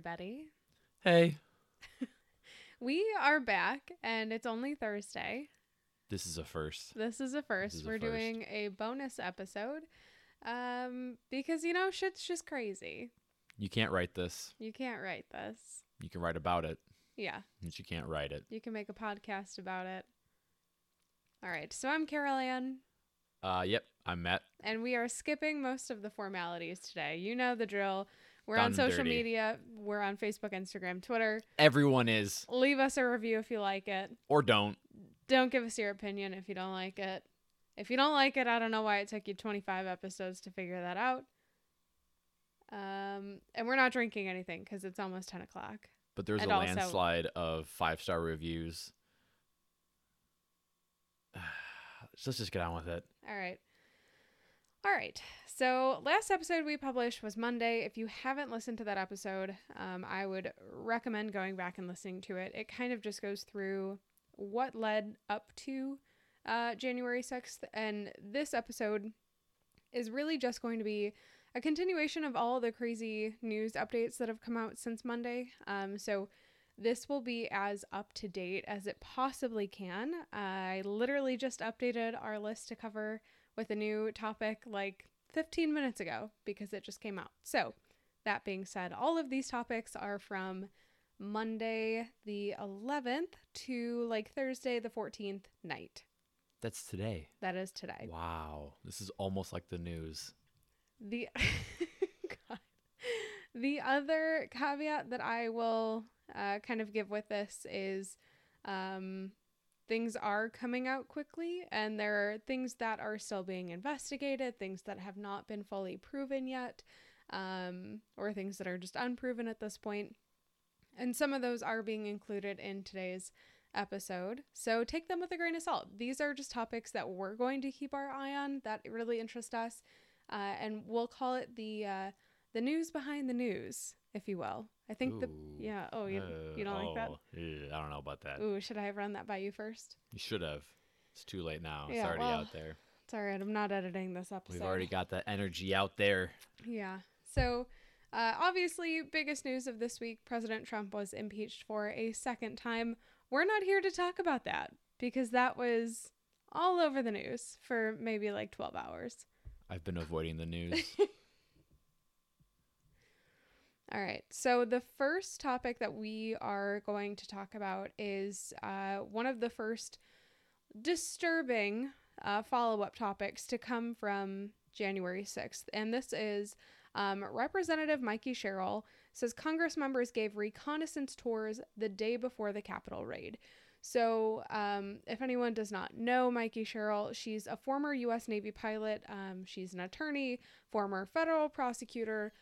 Everybody. Hey, We are back, and it's only Thursday. this is a first. This is a first. is We're first. doing a bonus episode um, because, you know, shit's just crazy. You can't write this. You can't write this. You can write about it, Yeah, but you can't write it. you can make a podcast about it. All right, so I'm Carol Ann, Uh, yep, I'm Matt. and we are skipping most of the formalities today. You know the drill. We're on Done social dirty. media. We're on Facebook, Instagram, Twitter. Everyone is, Leave us a review if you like it. or don't. Don't give us your opinion if you don't like it. If you don't like it, I don't know why it took you 25 episodes to figure that out. Um, and we're not drinking anything because it's almost 10 o'clock. But there's And a also- landslide of five star reviews. So let's just get on with it. All right. All right. So last episode we published was Monday. If you haven't listened to that episode, um, I would recommend going back and listening to it. It kind of just goes through what led up to uh, January 6th. And this episode is really just going to be a continuation of all the crazy news updates that have come out since Monday. Um, so this will be as up to date as it possibly can. I literally just updated our list to cover with a new topic like 15 minutes ago because it just came out. So, that being said, all of these topics are from Monday the 11th to like Thursday the 14th night. That's today. That is today. Wow, this is almost like the news. The God. The other caveat that I will uh, kind of give with this is um, things are coming out quickly, and there are things that are still being investigated, things that have not been fully proven yet, um, or things that are just unproven at this point. And some of those are being included in today's episode. So take them with a grain of salt. These are just topics that we're going to keep our eye on that really interest us uh, and we'll call it the uh, the news behind the news, if you will. I think the yeah. Oh, you you don't like that? oh, eh, I don't know about that. Ooh, should I have run that by you first? You should have. It's too late now. It's already well, out there. It's all right. I'm not editing this episode. We've already got that energy out there. Yeah. So, uh, obviously, biggest news of this week: President Trump was impeached for a second time. We're not here to talk about that because that was all over the news for maybe like 12 hours. I've been avoiding the news. All right. So the first topic that we are going to talk about is uh, one of the first disturbing uh, follow up topics to come from January 6th. And this is um, Representative Mikey Sherrill says Congress members gave reconnaissance tours the day before the Capitol raid. So, um, if anyone does not know Mikey Sherrill, she's a former U.S. Navy pilot. Um, she's an attorney, former federal prosecutor,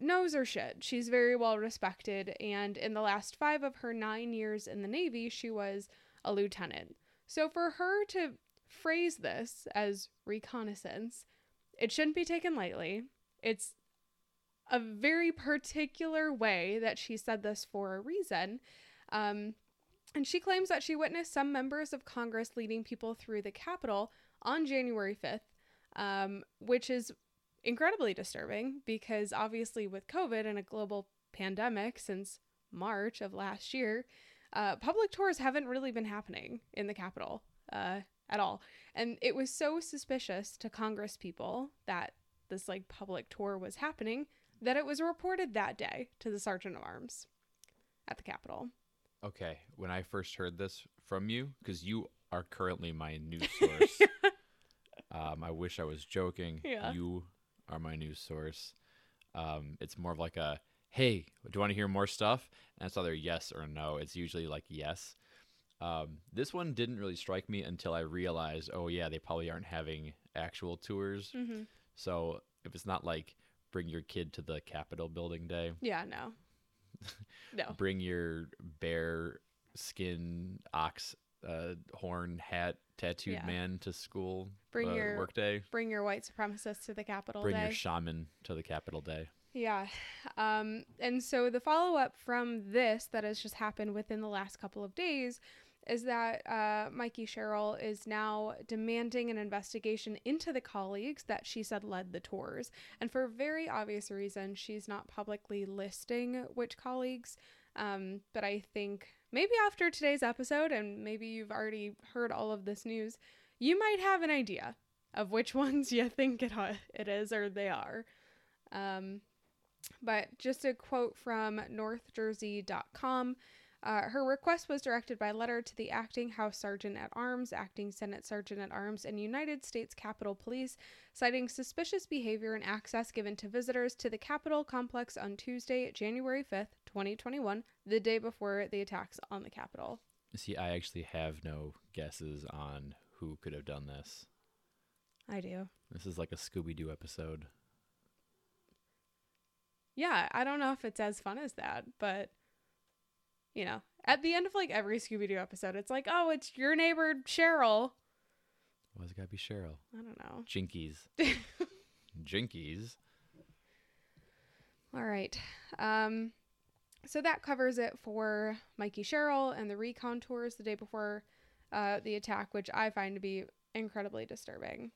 knows her shit. She's very well respected, and in the last five of her nine years in the Navy, she was a lieutenant. So for her to phrase this as reconnaissance, it shouldn't be taken lightly. It's a very particular way that she said this for a reason. Um, and she claims that she witnessed some members of Congress leading people through the Capitol on January 5th, um, which is incredibly disturbing because obviously with COVID and a global pandemic since March of last year, uh, public tours haven't really been happening in the Capitol uh, at all. And it was so suspicious to Congress people that this like public tour was happening that it was reported that day to the Sergeant of Arms at the Capitol. Okay, when I first heard this from you, because you are currently my news source. um, I wish I was joking. Yeah. You are my news source. Um, it's more of like a, hey, do you want to hear more stuff? And it's either yes or no. It's usually like yes. Um, this one didn't really strike me until I realized, oh yeah, they probably aren't having actual tours. Mm-hmm. So if it's not like bring your kid to the Capitol building day. Yeah, no. No. Bring your bear skin ox uh, horn hat tattooed Yeah. man to school. Bring uh, your- work day. Bring your white supremacist to the Capitol Bring day. your shaman to the Capitol day. Yeah. Um, and so the follow up from this that has just happened within the last couple of days is that uh, Mikey Sherrill is now demanding an investigation into the colleagues that she said led the tours. And for very obvious reasons, she's not publicly listing which colleagues. Um, but I think maybe after today's episode, and maybe you've already heard all of this news, you might have an idea of which ones you think it, it is or they are. Um, but just a quote from northjersey.com. Uh, her request was directed by letter to the acting House Sergeant at Arms, acting Senate Sergeant at Arms, and United States Capitol Police, citing suspicious behavior and access given to visitors to the Capitol complex on Tuesday, January 5th, 2021, the day before the attacks on the Capitol. See, I actually have no guesses on who could have done this. I do. This is like a Scooby Doo episode. Yeah, I don't know if it's as fun as that, but you know, at the end of like every Scooby Doo episode, it's like, oh, it's your neighbor Cheryl. Why's it gotta be Cheryl? I don't know. Jinkies. Jinkies. All right. Um, so that covers it for Mikey Sherrill and the recon tours the day before uh, the attack, which I find to be incredibly disturbing.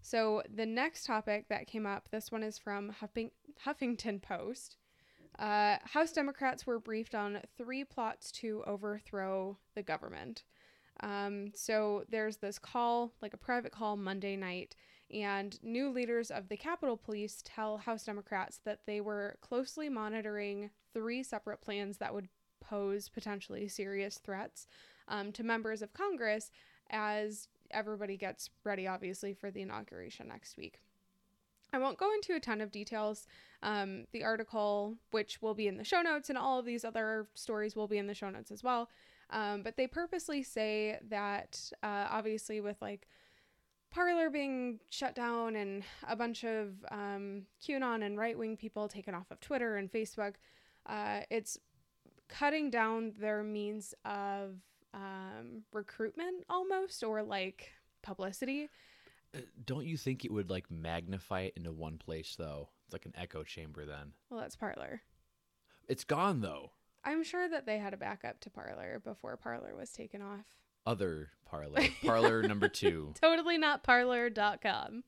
So the next topic that came up, this one is from Huffing- Huffington Post. Uh, House Democrats were briefed on three plots to overthrow the government. Um, so there's this call, like a private call Monday night, and new leaders of the Capitol Police tell House Democrats that they were closely monitoring three separate plans that would pose potentially serious threats um, to members of Congress as everybody gets ready, obviously, for the inauguration next week. I won't go into a ton of details. Um, the article, which will be in the show notes, and all of these other stories will be in the show notes as well. Um, but they purposely say that, uh, obviously, with like Parler being shut down and a bunch of um, QAnon and right wing people taken off of Twitter and Facebook, uh, it's cutting down their means of um, recruitment almost or like publicity. Uh, Don't you think it would like magnify it into one place though? It's like an echo chamber then. Well, that's Parler. It's gone though. I'm sure that they had a backup to Parler before Parler was taken off. Other parler. Parler number two. totally not parler.com.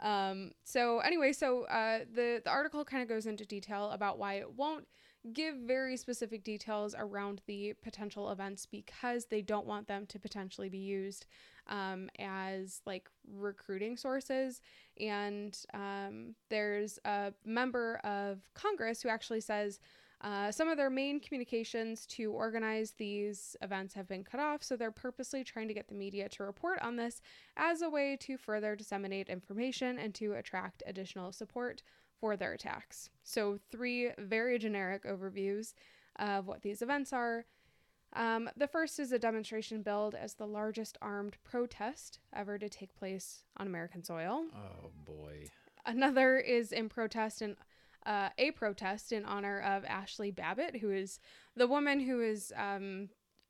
Um, so anyway, so uh, the the article kind of goes into detail about why it won't give very specific details around the potential events because they don't want them to potentially be used um, as like recruiting sources. And um, there's a member of Congress who actually says uh, some of their main communications to organize these events have been cut off, so they're purposely trying to get the media to report on this as a way to further disseminate information and to attract additional support for their attacks. So, three very generic overviews of what these events are. Um, the first is a demonstration billed as the largest armed protest ever to take place on American soil. Oh boy. Another is in protest in uh, a protest in honor of Ashley Babbitt, who is the woman who was um,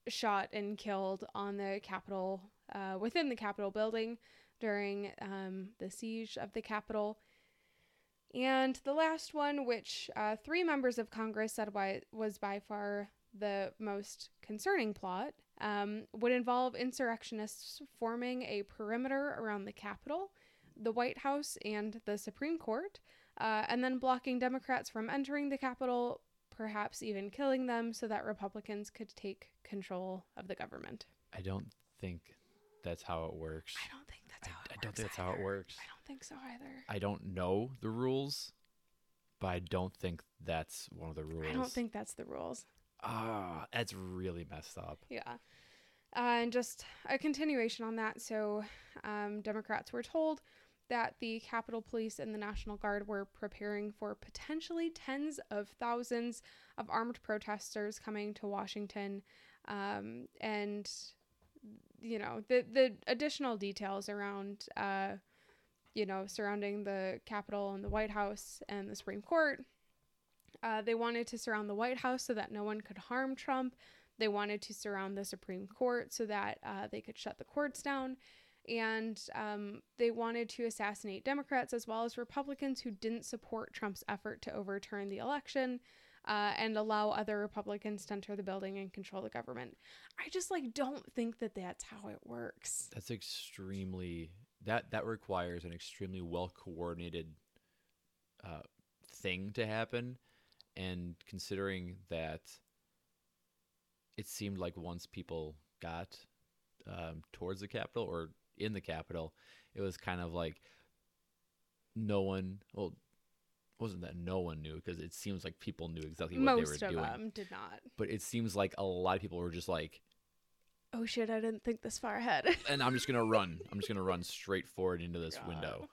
shot and killed on the Capitol, uh, within the Capitol building during um, the siege of the Capitol. And the last one, which uh, three members of Congress said why was by far the most concerning plot, um, would involve insurrectionists forming a perimeter around the Capitol, the White House, and the Supreme Court, uh, and then blocking Democrats from entering the Capitol, perhaps even killing them, so that Republicans could take control of the government. I don't think that's how it works. I don't think that's I- how it I works. don't think that's how it works. I don't think so either. I don't know the rules, but I don't think that's one of the rules. I don't think that's the rules. Ah, that's really messed up. Yeah. Uh, and just a continuation on that. So, um, Democrats were told that the Capitol Police and the National Guard were preparing for potentially tens of thousands of armed protesters coming to Washington. Um, and, you know, the, the additional details around uh, you know, surrounding the Capitol and the White House and the Supreme Court. Uh, they wanted to surround the White House so that no one could harm Trump. They wanted to surround the Supreme Court so that uh, they could shut the courts down. And um, they wanted to assassinate Democrats as well as Republicans who didn't support Trump's effort to overturn the election uh, and allow other Republicans to enter the building and control the government. I just like don't think that that's how it works. That's extremely that that requires an extremely well coordinated uh, thing to happen, and considering that it seemed like once people got um, towards the Capitol or in the Capitol, it was kind of like no one. Well, wasn't that no one knew because it seems like people knew exactly what Most they were doing. Most of them did not. But it seems like a lot of people were just like, Oh shit! I didn't think this far ahead. and I'm just gonna run. I'm just gonna run straight forward into this God. window.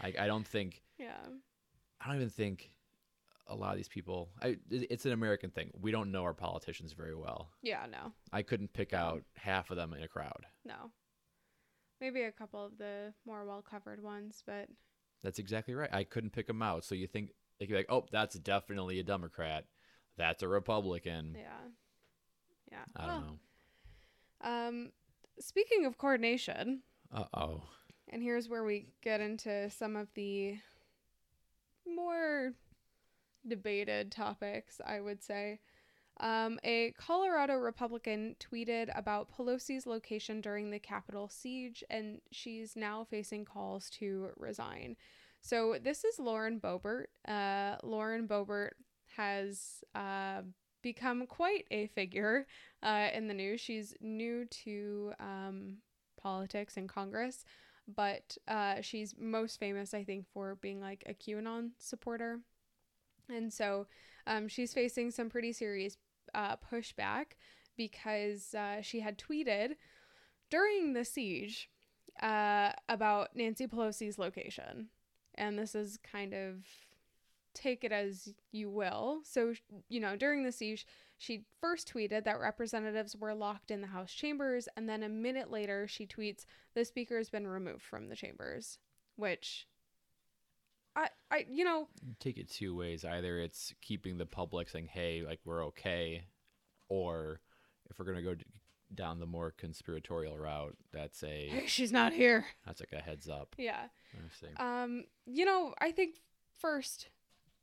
I I don't think yeah. I don't even think a lot of these people. I it's an American thing. We don't know our politicians very well. Yeah. No. I couldn't pick out half of them in a crowd. No. Maybe a couple of the more well covered ones, but That's exactly right. I couldn't pick them out. So you think they could be like, oh, that's definitely a Democrat. That's a Republican. yeah. Yeah. I don't know. Um, speaking of coordination, Uh oh. and here's where we get into some of the more debated topics, I would say. Um, a Colorado Republican tweeted about Pelosi's location during the Capitol siege, and she's now facing calls to resign. So, this is Lauren Boebert. Uh, Lauren Boebert has uh, become quite a figure uh, in the news. She's new to um, politics and Congress, but uh, she's most famous, I think, for being like a QAnon supporter. And so um, she's facing some pretty serious uh, pushback because uh, she had tweeted during the siege uh, about Nancy Pelosi's location. And this is kind of take it as you will. So, you know, during the siege, she first tweeted that representatives were locked in the House chambers, and then a minute later, she tweets, "The speaker has been removed from the chambers," which I, I, you know, take it two ways. Either it's keeping the public saying, "Hey, like we're okay," or if we're gonna go d- down the more conspiratorial route, that's a hey, she's not here. that's like a heads up. Yeah. Um, you know, I think first,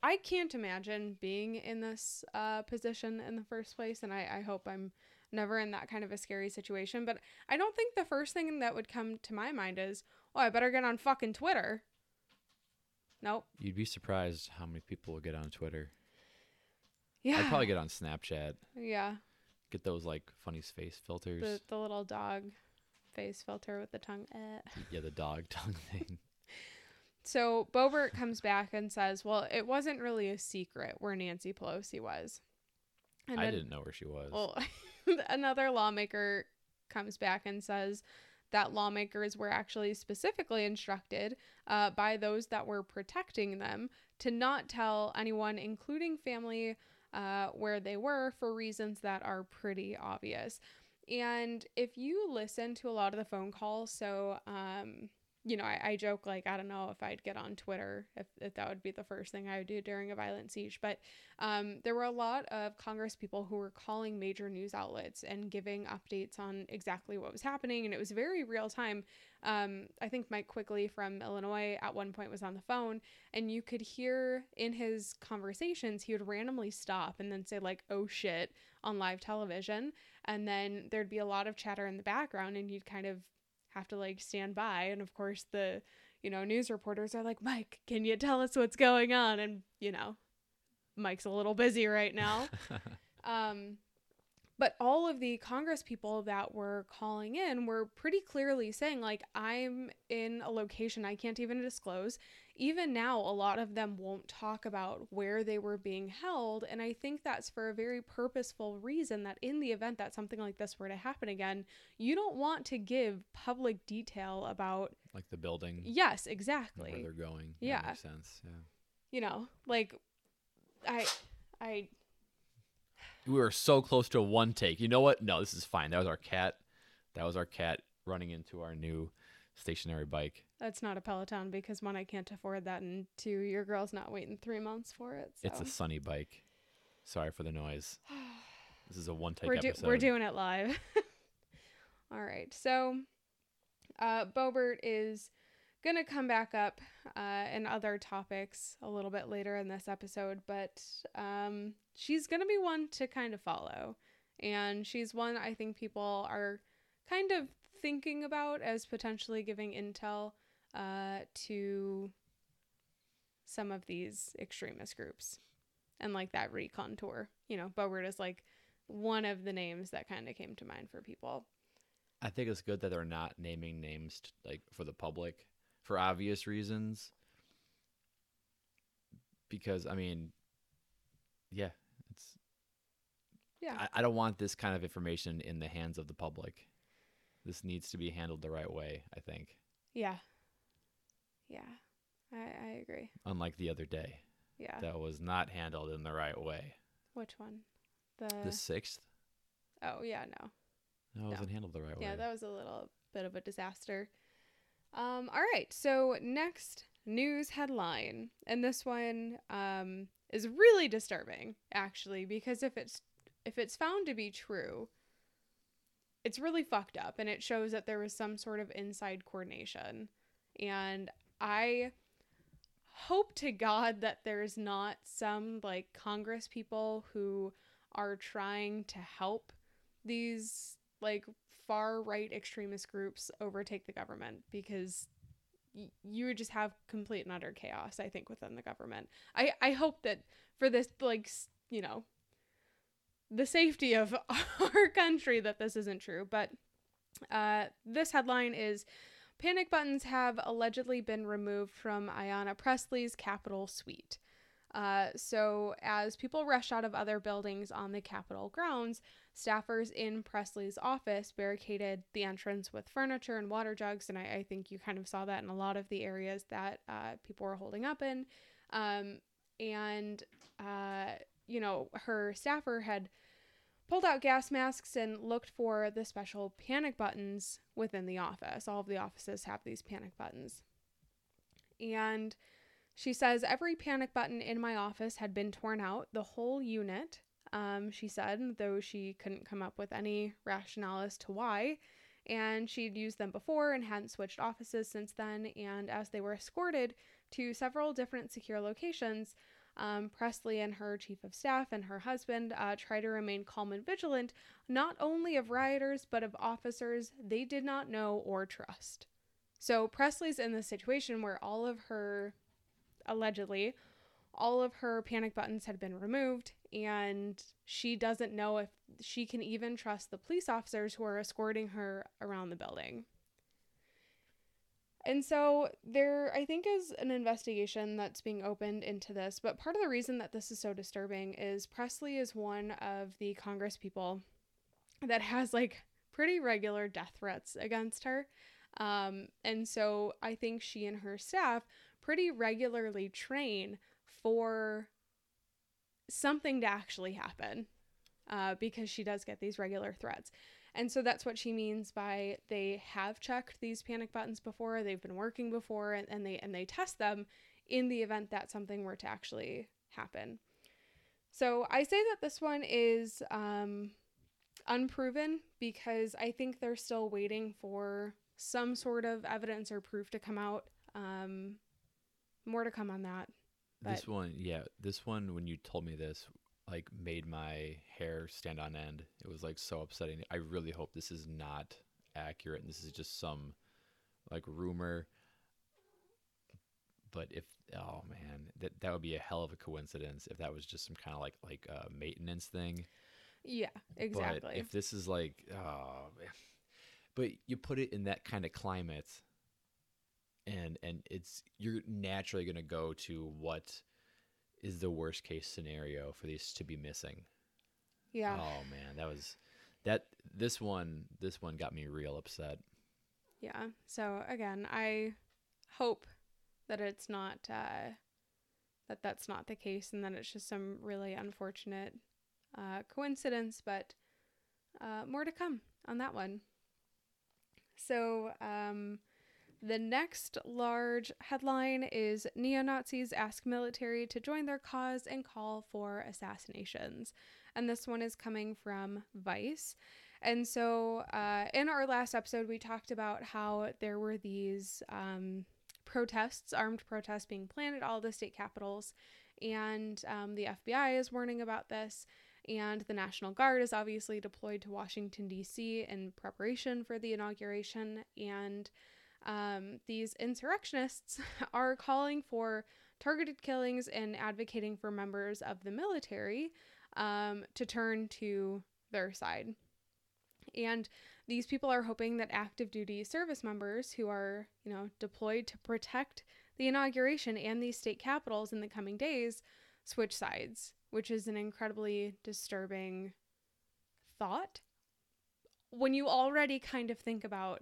I can't imagine being in this uh, position in the first place, and I, I hope I'm never in that kind of a scary situation. But I don't think the first thing that would come to my mind is, oh, I better get on fucking Twitter. Nope. You'd be surprised how many people will get on Twitter. Yeah. I'd probably get on Snapchat. Yeah. Get those like funny face filters. The the little dog face filter with the tongue. Eh. yeah, the dog tongue thing. So Boebert comes back and says, "Well, it wasn't really a secret where Nancy Pelosi was." And I then- didn't know where she was. Well, another lawmaker comes back and says that lawmakers were actually specifically instructed uh, by those that were protecting them to not tell anyone, including family, uh, where they were for reasons that are pretty obvious. And if you listen to a lot of the phone calls, so, um, you know, I, I joke like, I don't know if I'd get on Twitter, if, if that would be the first thing I would do during a violent siege. But um, there were a lot of Congress people who were calling major news outlets and giving updates on exactly what was happening. And it was very real time. Um, I think Mike Quigley from Illinois at one point was on the phone, and you could hear in his conversations, he would randomly stop and then say, like, oh shit, on live television. And then there'd be a lot of chatter in the background, and you'd kind of have to like stand by. And of course, the you know, news reporters are like, Mike, can you tell us what's going on? And, you know, Mike's a little busy right now. um, but all of the Congress people that were calling in were pretty clearly saying, like, I'm in a location I can't even disclose. Even now, a lot of them won't talk about where they were being held. And I think that's for a very purposeful reason that in the event that something like this were to happen again, you don't want to give public detail about, like the building. yes, exactly. Where they're going. Yeah. That makes sense. Yeah. you know, like, I, I, We were so close to a one take. You know what? No, this is fine. That was our cat. That was our cat running into our new stationary bike. That's not a Peloton because one, I can't afford that, and two, your girl's not waiting three months for it. So. It's a sunny bike. Sorry for the noise. This is a one take we're, do- episode. we're doing it live. All right. So, uh, Boebert is going to come back up uh, in other topics a little bit later in this episode, but um, she's going to be one to kind of follow. And she's one I think people are kind of thinking about as potentially giving intel uh, to some of these extremist groups and like that recon tour. You know, Boebert is like one of the names that kind of came to mind for people. I think it's good that they're not naming names t- like for the public for obvious reasons. Because I mean, yeah, it's Yeah. I, I don't want this kind of information in the hands of the public. This needs to be handled the right way, I think. yeah. Yeah. I, I agree. Unlike the other day. Yeah. That was not handled in the right way. Which one? The The sixth? Oh, yeah, no. No, it wasn't handled the right Yeah, way. Yeah, that was a little bit of a disaster. Um, all right, so next news headline, and this one um, is really disturbing, actually, because if it's if it's found to be true, it's really fucked up, and it shows that there was some sort of inside coordination, and I hope to God that there's not some like Congress people who are trying to help these like far right extremist groups overtake the government because you would just have complete and utter chaos i think within the government. I i hope that for this like you know the safety of our country that this isn't true but uh this headline is panic buttons have allegedly been removed from ayanna presley's capitol suite uh, so, as people rushed out of other buildings on the Capitol grounds, staffers in Presley's office barricaded the entrance with furniture and water jugs. And I, I think you kind of saw that in a lot of the areas that uh, people were holding up in. Um, and, uh, you know, her staffer had pulled out gas masks and looked for the special panic buttons within the office. All of the offices have these panic buttons. And she says every panic button in my office had been torn out, the whole unit. Um, she said, though she couldn't come up with any rationale as to why. And she'd used them before and hadn't switched offices since then. And as they were escorted to several different secure locations, um, Presley and her chief of staff and her husband uh, try to remain calm and vigilant, not only of rioters, but of officers they did not know or trust. So Presley's in this situation where all of her allegedly all of her panic buttons had been removed and she doesn't know if she can even trust the police officers who are escorting her around the building. And so there I think is an investigation that's being opened into this, but part of the reason that this is so disturbing is Presley is one of the Congress people that has like pretty regular death threats against her. Um, and so I think she and her staff pretty regularly train for something to actually happen uh, because she does get these regular threats. And so that's what she means by they have checked these panic buttons before, they've been working before, and, and they and they test them in the event that something were to actually happen. So I say that this one is um, unproven because I think they're still waiting for some sort of evidence or proof to come out. Um, more to come on that. This one, yeah, this one when you told me this like made my hair stand on end. It was like so upsetting. I really hope this is not accurate and this is just some like rumor. But if oh man, that that would be a hell of a coincidence if that was just some kind of like like uh, maintenance thing. Yeah, exactly. But if this is like, oh, man. but you put it in that kind of climate, and and it's you're naturally gonna go to what is the worst case scenario for these to be missing. yeah. Oh man, that was that. This one, this one got me real upset. Yeah. So again, I hope that it's not uh, that that's not the case, and that it's just some really unfortunate uh, coincidence. But uh, more to come on that one. So um, The next large headline is Neo Nazis ask military to join their cause and call for assassinations. And this one is coming from Vice. And so, uh, in our last episode, we talked about how there were these um, protests, armed protests being planned at all the state capitals. And um, the FBI is warning about this. And the National Guard is obviously deployed to Washington, D.C. in preparation for the inauguration. And um, these insurrectionists are calling for targeted killings and advocating for members of the military um, to turn to their side. And these people are hoping that active duty service members who are, you know, deployed to protect the inauguration and these state capitals in the coming days switch sides, which is an incredibly disturbing thought. When you already kind of think about,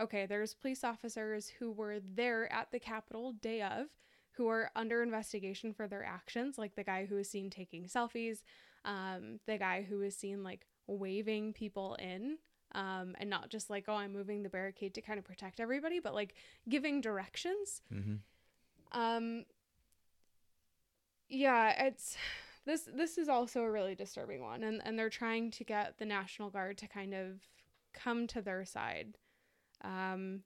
okay, there's police officers who were there at the Capitol day of, who are under investigation for their actions, like the guy who was seen taking selfies, um, the guy who was seen like waving people in um, and not just like, oh, I'm moving the barricade to kind of protect everybody, but like giving directions. Mm-hmm. Um, yeah, it's this. This is also a really disturbing one, and and they're trying to get the National Guard to kind of come to their side. Um,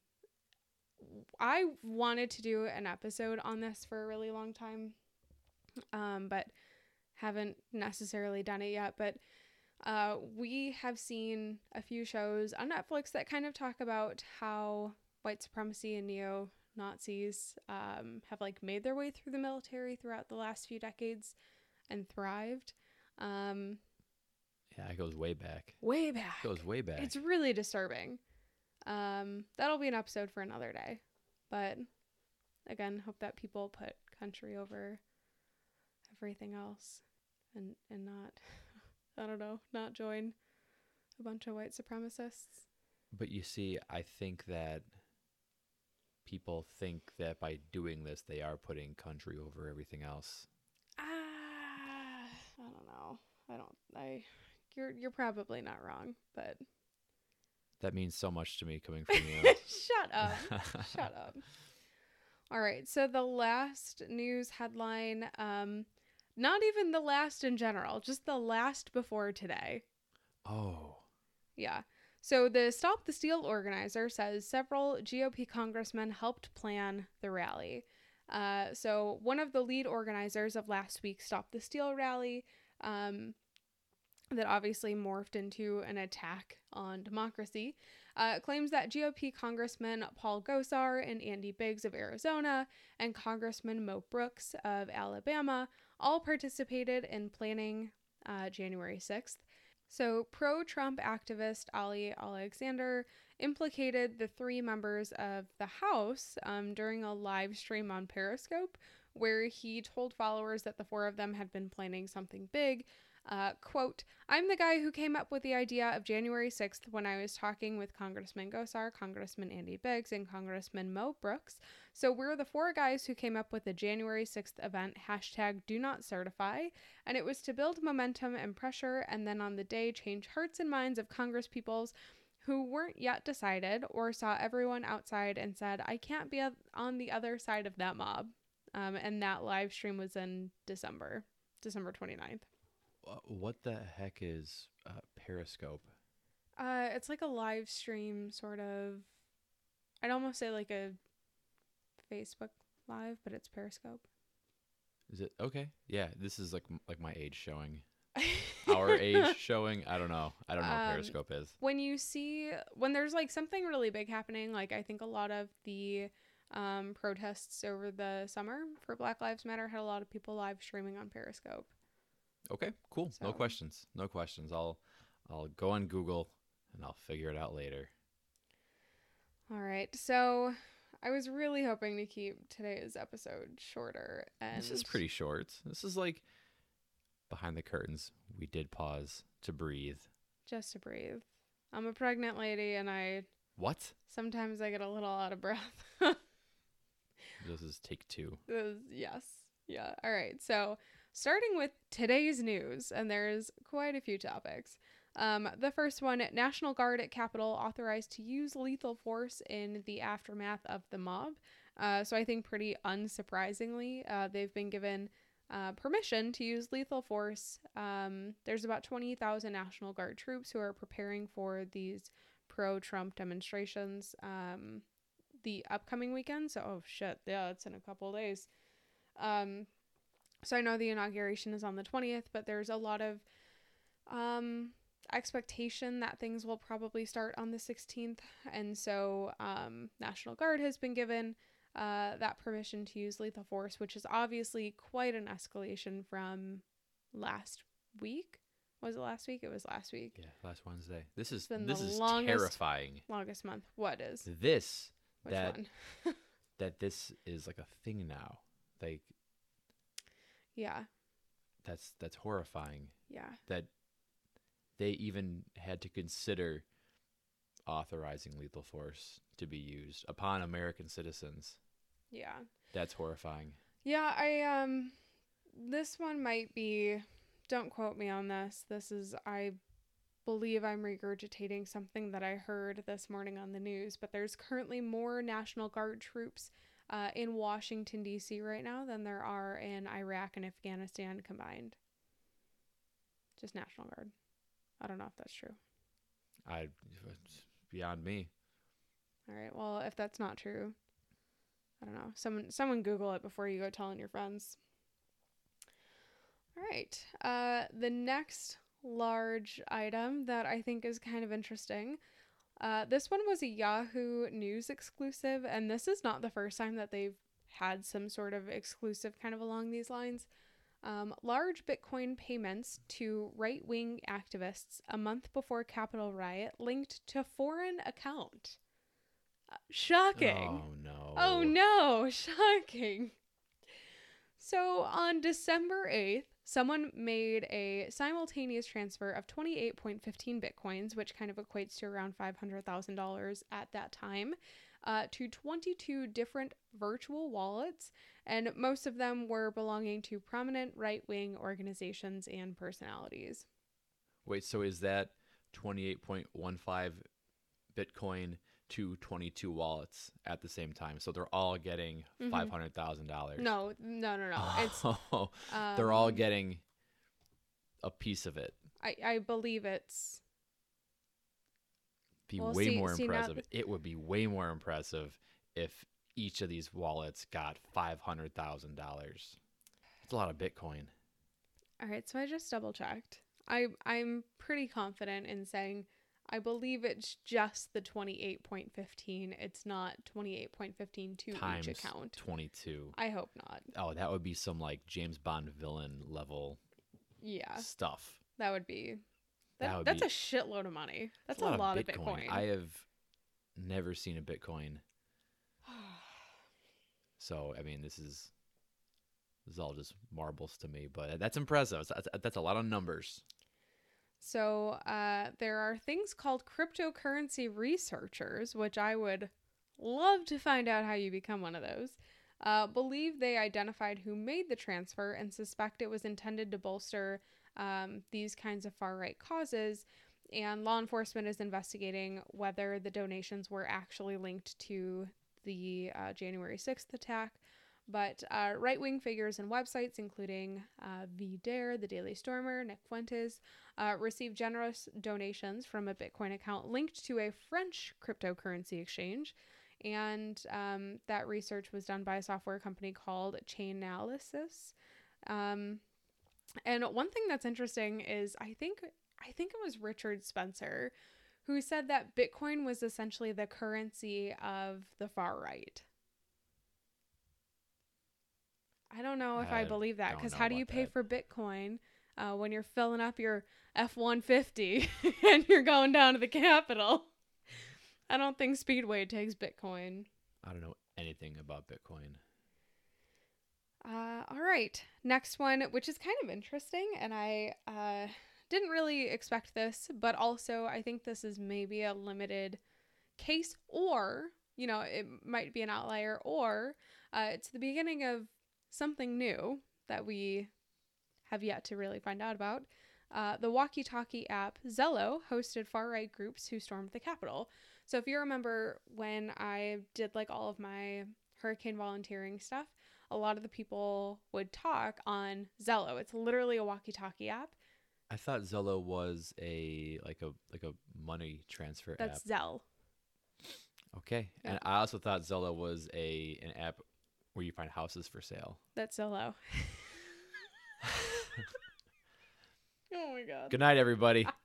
I wanted to do an episode on this for a really long time, um, but haven't necessarily done it yet. But uh, we have seen a few shows on Netflix that kind of talk about how white supremacy and neo Nazis um, have like made their way through the military throughout the last few decades and thrived. Um, Yeah, it goes way back. way back. It goes way back. It's really disturbing. Um, that'll be an episode for another day. But again, hope that people put country over everything else and and not I don't know, not join a bunch of white supremacists. But you see, I think that people think that by doing this, they are putting country over everything else. Ah, I don't know. I don't I you're you're probably not wrong, but That means so much to me coming from you. shut up. Shut up. All right. So the last news headline, um, not even the last in general, just the last before today. oh, Yeah. So the Stop the Steal organizer says several GOP congressmen helped plan the rally. Uh, so one of the lead organizers of last week's Stop the Steal rally, um, that obviously morphed into an attack on democracy, uh, claims that GOP Congressman Paul Gosar and Andy Biggs of Arizona and Congressman Mo Brooks of Alabama all participated in planning uh, January 6th. So, pro Trump activist Ali Alexander implicated the three members of the House um, during a live stream on Periscope where he told followers that the four of them had been planning something big. Uh, quote, I'm the guy who came up with the idea of January 6th when I was talking with Congressman Gosar, Congressman Andy Biggs, and Congressman Mo Brooks. So we're the four guys who came up with the January 6th event, hashtag do not certify, and it was to build momentum and pressure and then on the day change hearts and minds of congresspeoples who weren't yet decided or saw everyone outside and said, I can't be on the other side of that mob. Um, and that live stream was in December, December 29th. Wha- what the heck is uh, Periscope? Uh, it's like a live stream, sort of. I'd almost say like a Facebook live, but it's Periscope. Is it okay? Yeah, this is like like my age showing. Our age showing. I don't know. I don't know what Um, Periscope is. when you see when there's like something really big happening, like I think a lot of the um, protests over the summer for Black Lives Matter had a lot of people live streaming on Periscope. Okay, cool. No questions. No questions. I'll I'll go on Google and I'll figure it out later. All right, so I was really hoping to keep today's episode shorter, and This is pretty short. This is like behind the curtains. We did pause to breathe. just to breathe. I'm a pregnant lady, and I What? sometimes I get a little out of breath. This is take two. Uh, yes. Yeah. All right. So, starting with today's news, and there's quite a few topics. Um, the first one National Guard at Capitol authorized to use lethal force in the aftermath of the mob. Uh, so I think pretty unsurprisingly, uh, they've been given uh, permission to use lethal force. Um, there's about 20,000 National Guard troops who are preparing for these pro Trump demonstrations um, the upcoming weekend. So, oh shit, yeah, it's in a couple days. Um, so I know the inauguration is on the 20th, but there's a lot of um, expectation that things will probably start on the 16th. And so um, National Guard has been given uh, that permission to use lethal force, which is obviously quite an escalation from last week. Was it last week? It was last week. Yeah, last Wednesday. This is this is longest- terrifying. Longest month. What is? This Which that one? that this is like a thing now. Like Yeah. that's that's horrifying. Yeah. That they even had to consider authorizing lethal force to be used upon American citizens. Yeah. That's horrifying. Yeah, I um this one might be don't quote me on this. This is I believe I'm regurgitating something that I heard this morning on the news, but there's currently more National Guard troops uh, in Washington D.C. right now than there are in Iraq and Afghanistan combined. Just National Guard. I don't know if that's true. I it's beyond me. All right. Well, if that's not true, I don't know. Someone someone Google it before you go telling your friends. All right. Uh, the next large item that I think is kind of interesting. Uh, this one was a Yahoo News exclusive, and this is not the first time that they've had some sort of exclusive kind of along these lines. Um, large Bitcoin payments to right wing activists a month before Capitol riot linked to foreign account. Uh, shocking. Oh no. Oh no, shocking. So on December 8th, someone made a simultaneous transfer of 28.15 bitcoins, which kind of equates to around $500,000 at that time, uh, to 22 different virtual wallets, and most of them were belonging to prominent right wing organizations and personalities. Wait, so is that 28.15 Bitcoin to 22 wallets at the same time? So they're all getting Mhm. $500,000. No, no, no, no. It's Oh, they're all um, getting a piece of it. I, I believe it's Be Well, way see- more see, impressive. It would be way more impressive if each of these wallets got $500,000. That's a lot of Bitcoin. All right, so I just double checked. I I'm pretty confident in saying I believe it's just the 28.15. It's not 28.15 to times each account. 22. I hope not. Oh, that would be some like James Bond villain level Yeah, stuff. that would be That that, would that's be- a shitload of money. That's It's a lot, of Bitcoin. I have never seen a Bitcoin. So, I mean, this is this is all just marbles to me, but that's impressive. That's, that's a lot of numbers. So uh, there are things called cryptocurrency researchers, which I would love to find out how you become one of those. Uh, believe they identified who made the transfer and suspect it was intended to bolster um, these kinds of far right causes. And law enforcement is investigating whether the donations were actually linked to the uh, January 6th attack. But uh, right wing figures and websites, including uh, Dare, the Daily Stormer, Nick Fuentes, uh, received generous donations from a Bitcoin account linked to a French cryptocurrency exchange. And um, that research was done by a software company called Chainalysis. Um, and one thing that's interesting is I think I think it was Richard Spencer who said that Bitcoin was essentially the currency of the far right. I don't know if I, I believe that because how do you pay that. for Bitcoin uh, when you're filling up your F 150 and you're going down to the Capitol? I don't think Speedway takes Bitcoin. I don't know anything about Bitcoin. Uh, all right. Next one, which is kind of interesting, and I uh, didn't really expect this, but also I think this is maybe a limited case, or, you know, it might be an outlier, or uh, it's the beginning of something new that we have yet to really find out about. uh, the walkie talkie app Zello hosted far right groups who stormed the Capitol. So, if you remember when I did like all of my hurricane volunteering stuff, a lot of the people would talk on Zello. It's literally a walkie talkie app. I thought Zello was a like a like a money transfer That's app. Zelle. Okay. Yeah. And I also thought Zello was a an app where you find houses for sale. That's Zello. oh my god. Good night, everybody.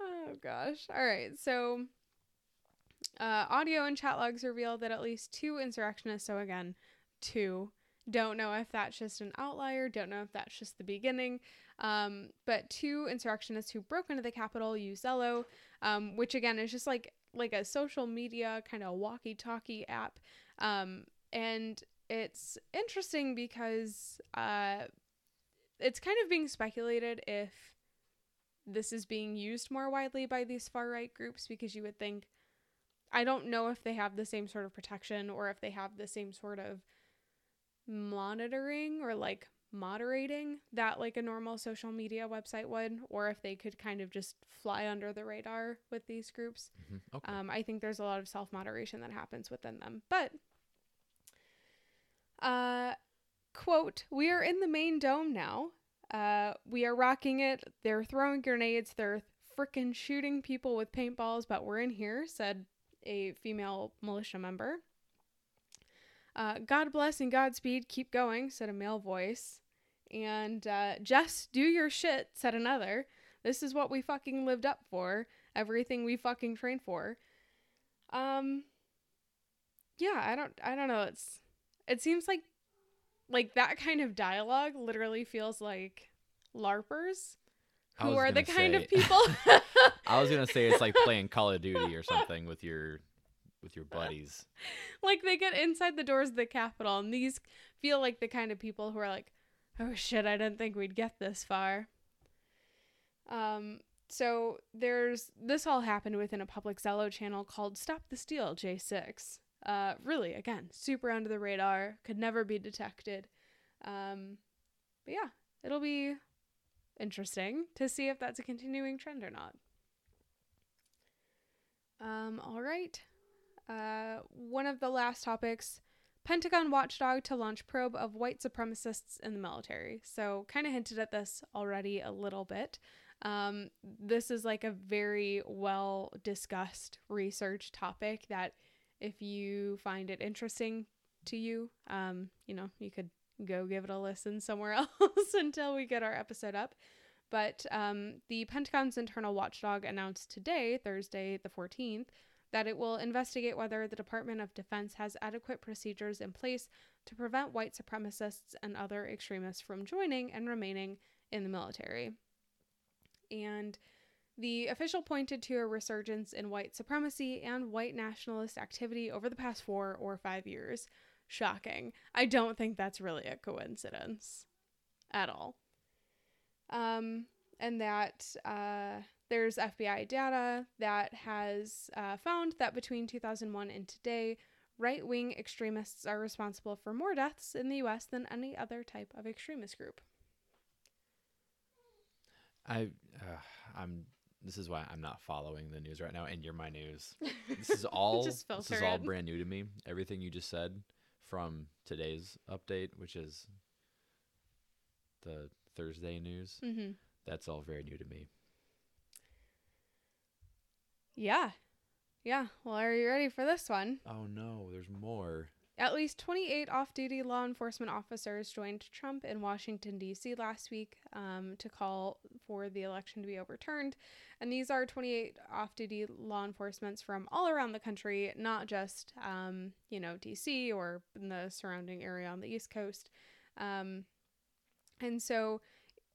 Oh gosh. All right. So, uh, audio and chat logs reveal that at least two insurrectionists, so again, two, don't know if that's just an outlier, don't know if that's just the beginning, um, but two insurrectionists who broke into the Capitol use Zello, um, which again is just like like a social media kind of walkie-talkie app, um, and it's interesting because uh, it's kind of being speculated if this is being used more widely by these far right groups because you would think I don't know if they have the same sort of protection or if they have the same sort of monitoring or like moderating that like a normal social media website would or if they could kind of just fly under the radar with these groups. Mhm. Okay. Um, I think there's a lot of self moderation that happens within them. But, uh, quote, we are in the main dome now. Uh, we are rocking it. They're throwing grenades. They're frickin' shooting people with paintballs, but we're in here, said a female militia member. Uh, God bless and Godspeed. Keep going, said a male voice. And uh, Jess, do your shit, said another. This is what we fucking lived up for. Everything we fucking trained for. Um. Yeah, I don't. I don't know. It's. It seems like, like that kind of dialogue literally feels like larpers, who are the kind of people. I was gonna say it's like playing Call of Duty or something with your with your buddies. like they get inside the doors of the Capitol, and these feel like the kind of people who are like, "Oh shit, I didn't think we'd get this far." Um. So there's this all happened within a public Zello channel called "Stop the Steal" J6. Uh, really, again, super under the radar, could never be detected. Um, but yeah, it'll be interesting to see if that's a continuing trend or not. Um. All right. Uh, one of the last topics Pentagon watchdog to launch probe of white supremacists in the military. So, kind of hinted at this already a little bit. Um, this is like a very well discussed research topic that if you find it interesting to you, um, you know, you could go give it a listen somewhere else until we get our episode up. But um, the Pentagon's internal watchdog announced today, Thursday the 14th, that it will investigate whether the Department of Defense has adequate procedures in place to prevent white supremacists and other extremists from joining and remaining in the military. And the official pointed to a resurgence in white supremacy and white nationalist activity over the past four or five years. Shocking. I don't think that's really a coincidence at all. Um, and that uh, there's FBI data that has uh, found that between 2001 and today, right wing extremists are responsible for more deaths in the US than any other type of extremist group. I uh, I'm this is why I'm not following the news right now and you're my news. This is all this is all brand new to me. Everything you just said from today's update, which is the Thursday news, Mm-hmm. that's all very new to me. Yeah. Yeah. Well, are you ready for this one? Oh no, there's more. At least 28 off duty law enforcement officers joined Trump in Washington, D.C. last week um, to call for the election to be overturned. And these are 28 off duty law enforcements from all around the country, not just, um, you know, D.C. or in the surrounding area on the East Coast. Um, and so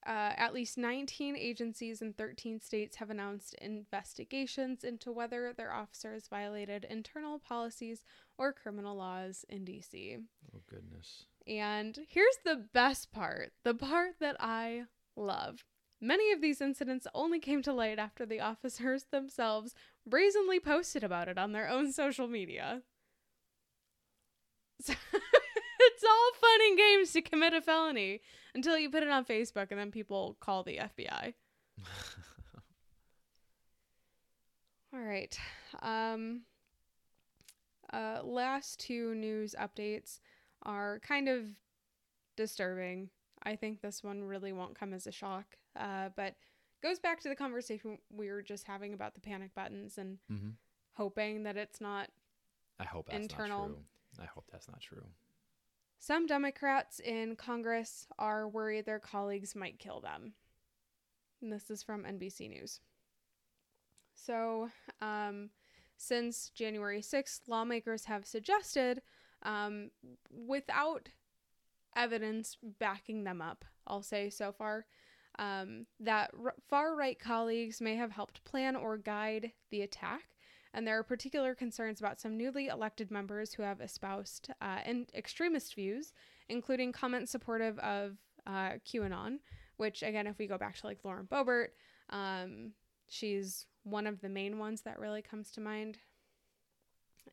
uh, at least 19 agencies in 13 states have announced investigations into whether their officers violated internal policies or criminal laws in DC. Oh goodness. And here's the best part the part that I love. Many of these incidents only came to light after the officers themselves brazenly posted about it on their own social media. So it's all fun and games to commit a felony, until you put it on Facebook and then people call the FBI. All right. Um, uh, last two news updates are kind of disturbing. I think this one really won't come as a shock, uh, but goes back to the conversation we were just having about the panic buttons and hmm hoping that it's not. I hope that's Internal. not true. I hope that's not true. Some Democrats in Congress are worried their colleagues might kill them. And this is from NBC News. So, um, since January 6th, lawmakers have suggested, um, without evidence backing them up, I'll say so far, um, that r- far right colleagues may have helped plan or guide the attack. And there are particular concerns about some newly elected members who have espoused uh, and extremist views, including comments supportive of uh, QAnon, which, again, if we go back to like Lauren Boebert, um, she's one of the main ones that really comes to mind.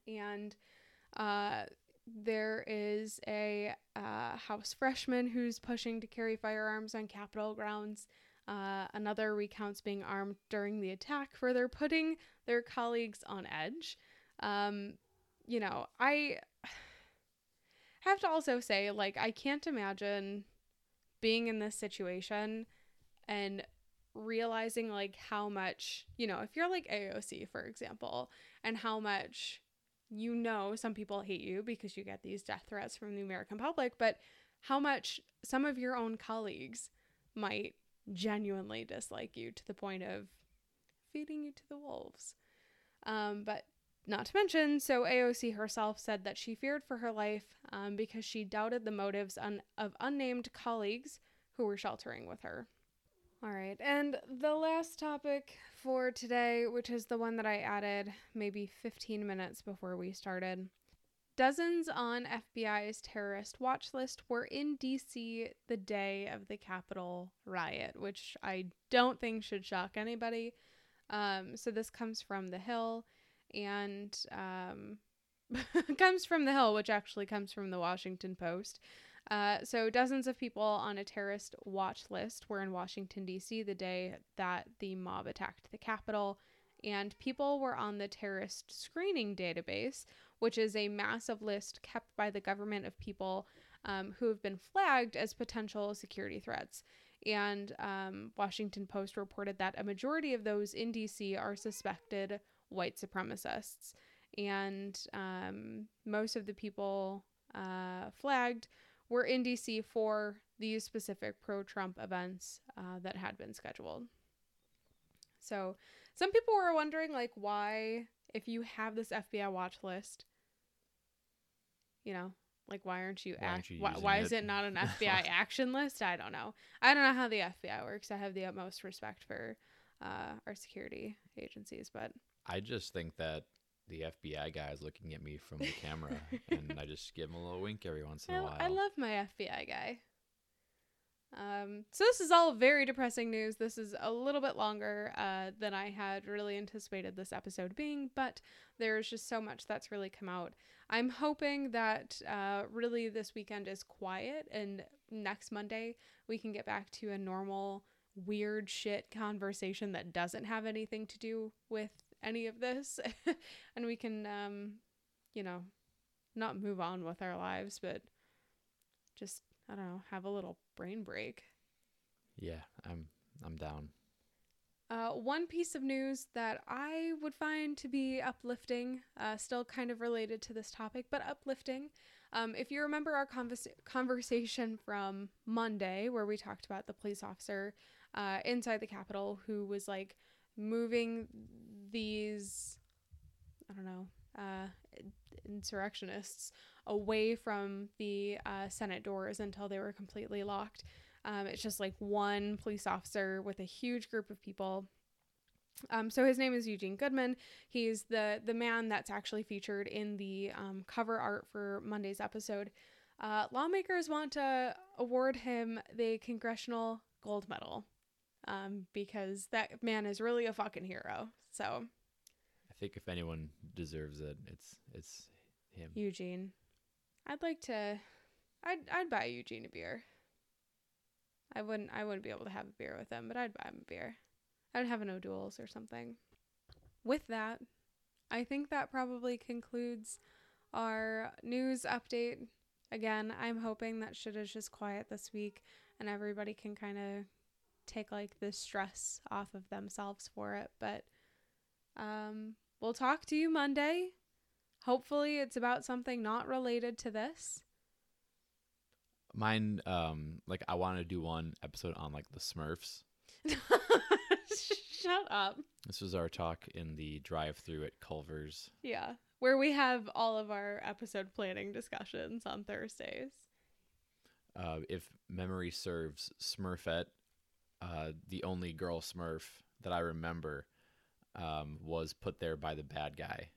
And uh, there is a uh, House freshman who's pushing to carry firearms on Capitol grounds. Uh, another recounts being armed during the attack, further putting their colleagues on edge. Um, you know, I have to also say, like, I can't imagine being in this situation and realizing like how much you know if you're like AOC for example and how much you know some people hate you because you get these death threats from the American public but how much some of your own colleagues might genuinely dislike you to the point of feeding you to the wolves. Um, but not to mention so AOC herself said that she feared for her life um, because she doubted the motives un- of unnamed colleagues who were sheltering with her all right. And the last topic for today, which is the one that I added maybe 15 minutes before we started. Dozens on FBI's terrorist watch list were in DC the day of the Capitol riot, which I don't think should shock anybody. Um, so this comes from The Hill and um, comes from The Hill, which actually comes from the Washington Post. Uh, so, dozens of people on a terrorist watch list were in Washington, D.C. the day that the mob attacked the Capitol, and people were on the terrorist screening database, which is a massive list kept by the government of people um, who have been flagged as potential security threats. And um, Washington Post reported that a majority of those in D.C. are suspected white supremacists, and um, most of the people uh, flagged were in DC for these specific pro Trump events uh, that had been scheduled. So, some people were wondering, like, why, if you have this FBI watch list, you know, like, why aren't you, Why aren't you why, why is it? it not an FBI action list? I don't know. I don't know how the FBI works. I have the utmost respect for uh, our security agencies, but I just think that the FBI guy is looking at me from the camera, and I just give him a little wink every once in I, a while. I love my FBI guy. Um, so this is all very depressing news. This is a little bit longer uh, than I had really anticipated this episode being, but there's just so much that's really come out. I'm hoping that uh, really this weekend is quiet, and next Monday we can get back to a normal weird shit conversation that doesn't have anything to do with any of this, and we can, um, you know, not move on with our lives, but just I don't know, have a little brain break. Yeah, I'm I'm down. Uh, one piece of news that I would find to be uplifting, uh, still kind of related to this topic, but uplifting. Um, if you remember our convers- conversation from Monday, where we talked about the police officer uh, inside the Capitol who was like moving these, I don't know, uh, insurrectionists away from the uh, Senate doors until they were completely locked. Um, it's just like one police officer with a huge group of people. Um, so his name is Eugene Goodman. He's the the man that's actually featured in the um, cover art for Monday's episode. Uh, lawmakers want to award him the Congressional Gold Medal um, because that man is really a fucking hero. So I think if anyone deserves it, it's it's him. Eugene, I'd like to, I'd I'd buy Eugene a beer. I wouldn't I wouldn't be able to have a beer with him, but I'd buy him a beer. I'd have an O'Doul's or something. With that, I think that probably concludes our news update. Again, I'm hoping that shit is just quiet this week and everybody can kind of take like the stress off of themselves for it. But um, we'll talk to you Monday. Hopefully, it's about something not related to this. Mine, um, like I want to do one episode on like the Smurfs. Shut up. This was our talk in the drive-through at Culver's. Yeah, where we have all of our episode planning discussions on Thursdays. Uh, if memory serves, Smurfette, uh, the only girl Smurf that I remember, um, was put there by the bad guy.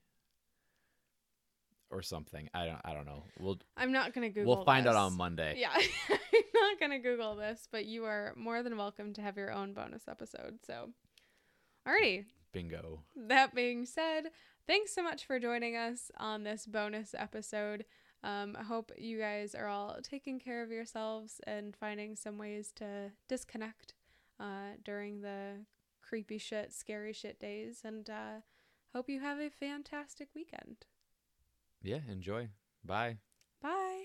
Or something. I don't. I don't know. We'll I'm not gonna Google. we'll find out on Monday. Yeah, I'm not gonna Google this, but you are more than welcome to have your own bonus episode. So, alrighty. Bingo. That being said, thanks so much for joining us on this bonus episode. Um, I hope you guys are all taking care of yourselves and finding some ways to disconnect uh, during the creepy shit, scary shit days. And uh, hope you have a fantastic weekend. Yeah. Enjoy. Bye. Bye.